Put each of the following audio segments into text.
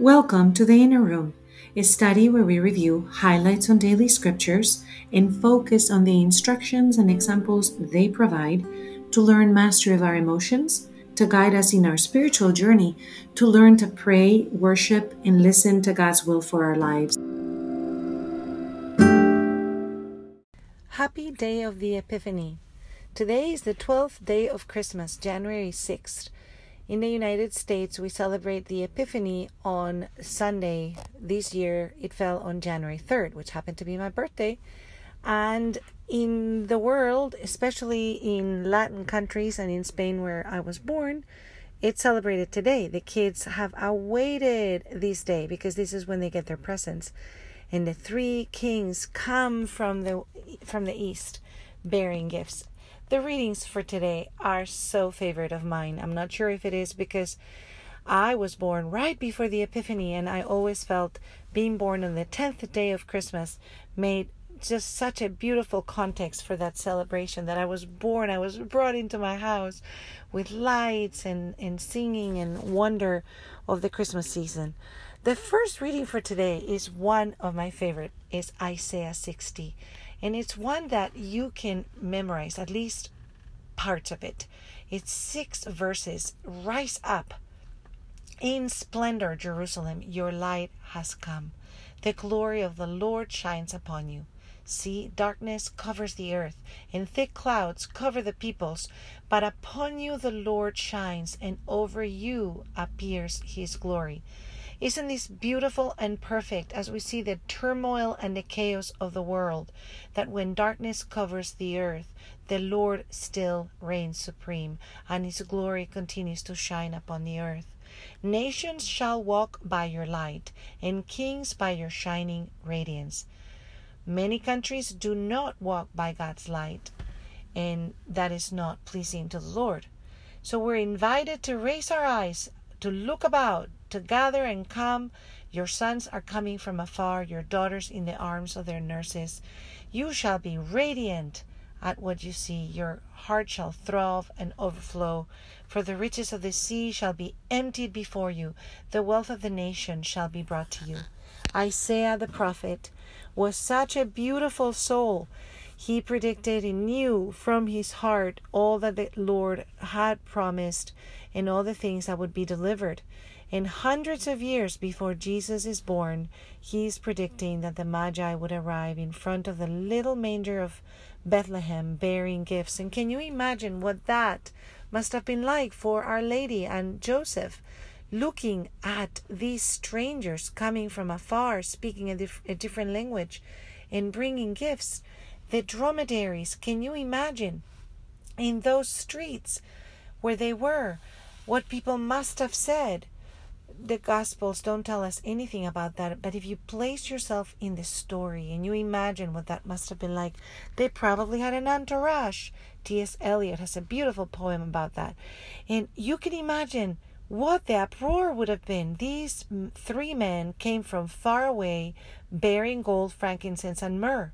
Welcome to the Inner Room, a study where we review highlights on daily scriptures and focus on the instructions and examples they provide to learn mastery of our emotions, to guide us in our spiritual journey, to learn to pray, worship, and listen to God's will for our lives. Happy Day of the Epiphany. Today is the 12th day of Christmas, January 6th. In the United States, we celebrate the Epiphany on Sunday. This year, it fell on January 3rd, which happened to be my birthday. And in the world, especially in Latin countries and in Spain, where I was born, it's celebrated today. The kids have awaited this day because this is when they get their presents. And the three kings come from the from the east bearing gifts. The readings for today are so favorite of mine. I'm not sure if it is because I was born right before the Epiphany, and I always felt being born on the 10th day of Christmas made just such a beautiful context for that celebration that I was born, I was brought into my house with lights and, and singing and wonder of the Christmas season. The first reading for today is one of my favorite, is Isaiah 60. And it's one that you can memorize, at least parts of it. It's six verses. Rise up. In splendor, Jerusalem, your light has come. The glory of the Lord shines upon you. See, darkness covers the earth, and thick clouds cover the peoples. But upon you the Lord shines, and over you appears his glory. Isn't this beautiful and perfect as we see the turmoil and the chaos of the world? That when darkness covers the earth, the Lord still reigns supreme, and his glory continues to shine upon the earth. Nations shall walk by your light, and kings by your shining radiance. Many countries do not walk by God's light, and that is not pleasing to the Lord. So we're invited to raise our eyes, to look about, to gather and come. Your sons are coming from afar, your daughters in the arms of their nurses. You shall be radiant at what you see. Your heart shall throb and overflow. For the riches of the sea shall be emptied before you, the wealth of the nation shall be brought to you. Isaiah the prophet was such a beautiful soul. He predicted and knew from his heart all that the Lord had promised and all the things that would be delivered. And hundreds of years before Jesus is born, he is predicting that the Magi would arrive in front of the little manger of Bethlehem bearing gifts. And can you imagine what that must have been like for Our Lady and Joseph? Looking at these strangers coming from afar, speaking a, dif- a different language, and bringing gifts. The dromedaries, can you imagine in those streets where they were? What people must have said the Gospels don't tell us anything about that, but if you place yourself in the story and you imagine what that must have been like, they probably had an entourage. T.S. Eliot has a beautiful poem about that. And you can imagine what the uproar would have been. These three men came from far away bearing gold, frankincense, and myrrh.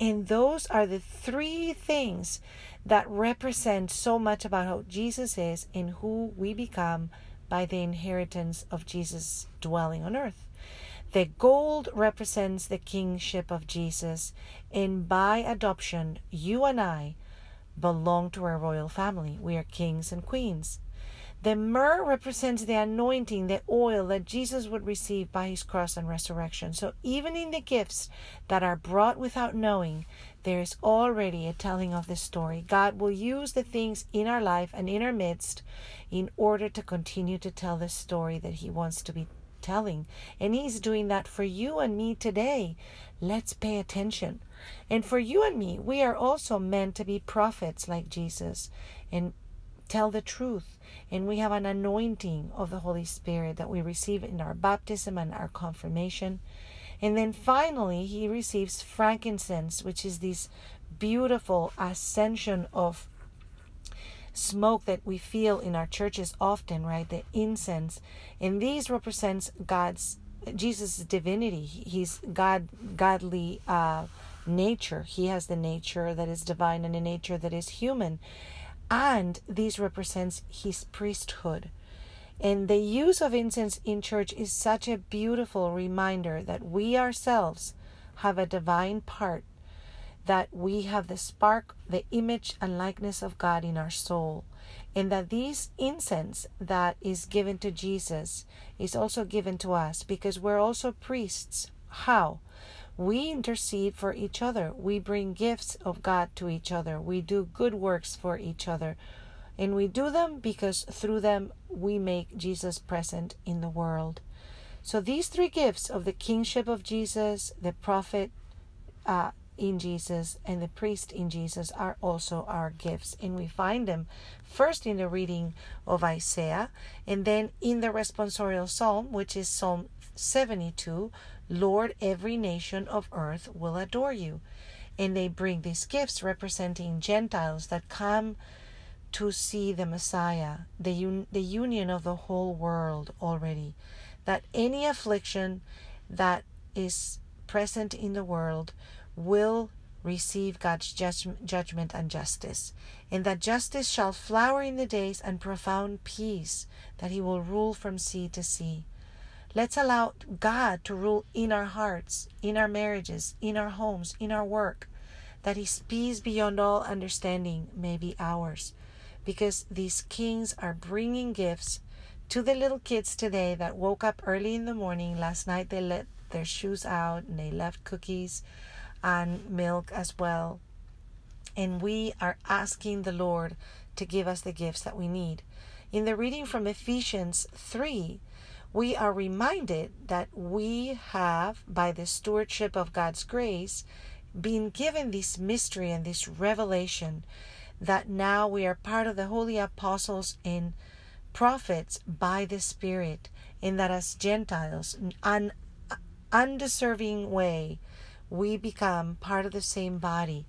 And those are the three things that represent so much about who Jesus is and who we become by the inheritance of Jesus dwelling on earth. The gold represents the kingship of Jesus, and by adoption, you and I belong to a royal family. We are kings and queens. The myrrh represents the anointing, the oil that Jesus would receive by his cross and resurrection. So even in the gifts that are brought without knowing, there is already a telling of the story. God will use the things in our life and in our midst in order to continue to tell the story that He wants to be telling. And He's doing that for you and me today. Let's pay attention. And for you and me, we are also meant to be prophets like Jesus and tell the truth. And we have an anointing of the Holy Spirit that we receive in our baptism and our confirmation. And then finally, he receives frankincense, which is this beautiful ascension of smoke that we feel in our churches often, right? The incense. And these represents God's Jesus' divinity. He's God godly uh, nature. He has the nature that is divine and a nature that is human. And this represents his priesthood. And the use of incense in church is such a beautiful reminder that we ourselves have a divine part, that we have the spark, the image and likeness of God in our soul, and that this incense that is given to Jesus is also given to us because we're also priests. How? We intercede for each other. We bring gifts of God to each other. We do good works for each other. And we do them because through them we make Jesus present in the world. So these three gifts of the kingship of Jesus, the prophet uh, in Jesus, and the priest in Jesus are also our gifts. And we find them first in the reading of Isaiah and then in the responsorial psalm, which is Psalm 72 Lord, every nation of earth will adore you. And they bring these gifts representing Gentiles that come to see the Messiah, the, un- the union of the whole world already. That any affliction that is present in the world will receive God's judgment and justice, and that justice shall flower in the days and profound peace, that he will rule from sea to sea. Let's allow God to rule in our hearts, in our marriages, in our homes, in our work, that his peace beyond all understanding may be ours, because these kings are bringing gifts to the little kids today that woke up early in the morning. Last night they let their shoes out and they left cookies and milk as well. And we are asking the Lord to give us the gifts that we need. In the reading from Ephesians 3, we are reminded that we have, by the stewardship of God's grace, been given this mystery and this revelation that now we are part of the holy apostles and prophets by the Spirit, and that as Gentiles, in an undeserving way, we become part of the same body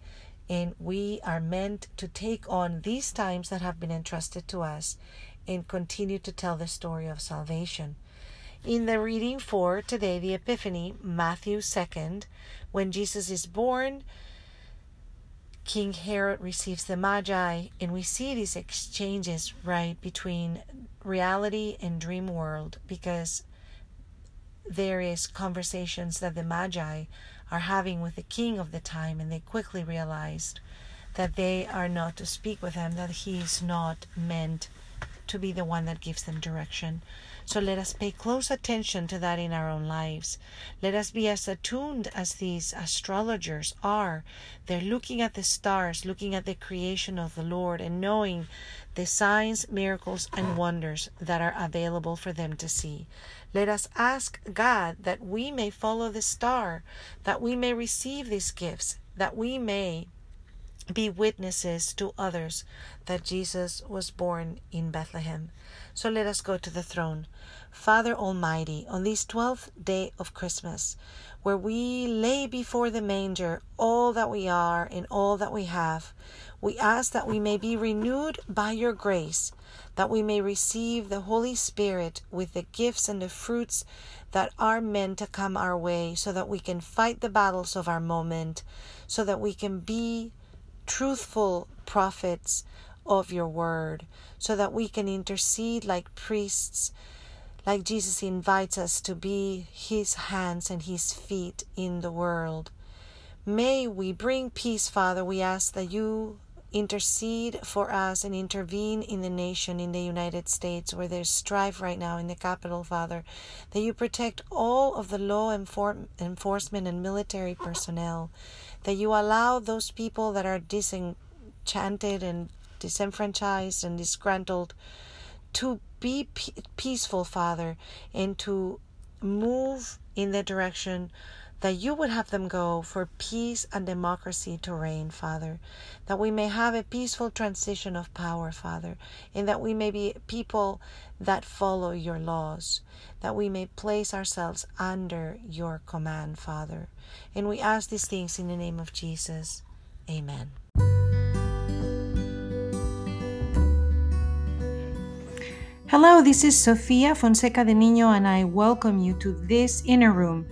and we are meant to take on these times that have been entrusted to us and continue to tell the story of salvation. In the reading for today, the Epiphany, Matthew 2nd, when Jesus is born, King Herod receives the Magi, and we see these exchanges right between reality and dream world because there is conversations that the Magi are having with the king of the time, and they quickly realized that they are not to speak with him, that he is not meant to be the one that gives them direction. So let us pay close attention to that in our own lives. Let us be as attuned as these astrologers are. They're looking at the stars, looking at the creation of the Lord, and knowing the signs, miracles, and wonders that are available for them to see. Let us ask God that we may follow the star, that we may receive these gifts, that we may be witnesses to others that Jesus was born in Bethlehem. So let us go to the throne. Father Almighty, on this twelfth day of Christmas, where we lay before the manger all that we are and all that we have, we ask that we may be renewed by your grace that we may receive the Holy Spirit with the gifts and the fruits that are meant to come our way, so that we can fight the battles of our moment, so that we can be truthful prophets of your word, so that we can intercede like priests, like Jesus invites us to be his hands and his feet in the world. May we bring peace, Father. We ask that you intercede for us and intervene in the nation in the United States where there's strife right now in the capital, Father, that you protect all of the law enforcement and military personnel, that you allow those people that are disenchanted and disenfranchised and disgruntled to be peaceful, Father, and to move in the direction that you would have them go for peace and democracy to reign, Father, that we may have a peaceful transition of power, Father, and that we may be people that follow your laws, that we may place ourselves under your command, Father. And we ask these things in the name of Jesus. Amen. Hello, this is Sofia Fonseca de Niño, and I welcome you to this inner room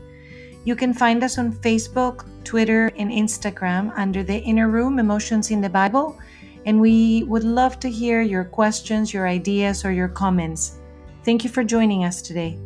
you can find us on Facebook, Twitter, and Instagram under the Inner Room Emotions in the Bible. And we would love to hear your questions, your ideas, or your comments. Thank you for joining us today.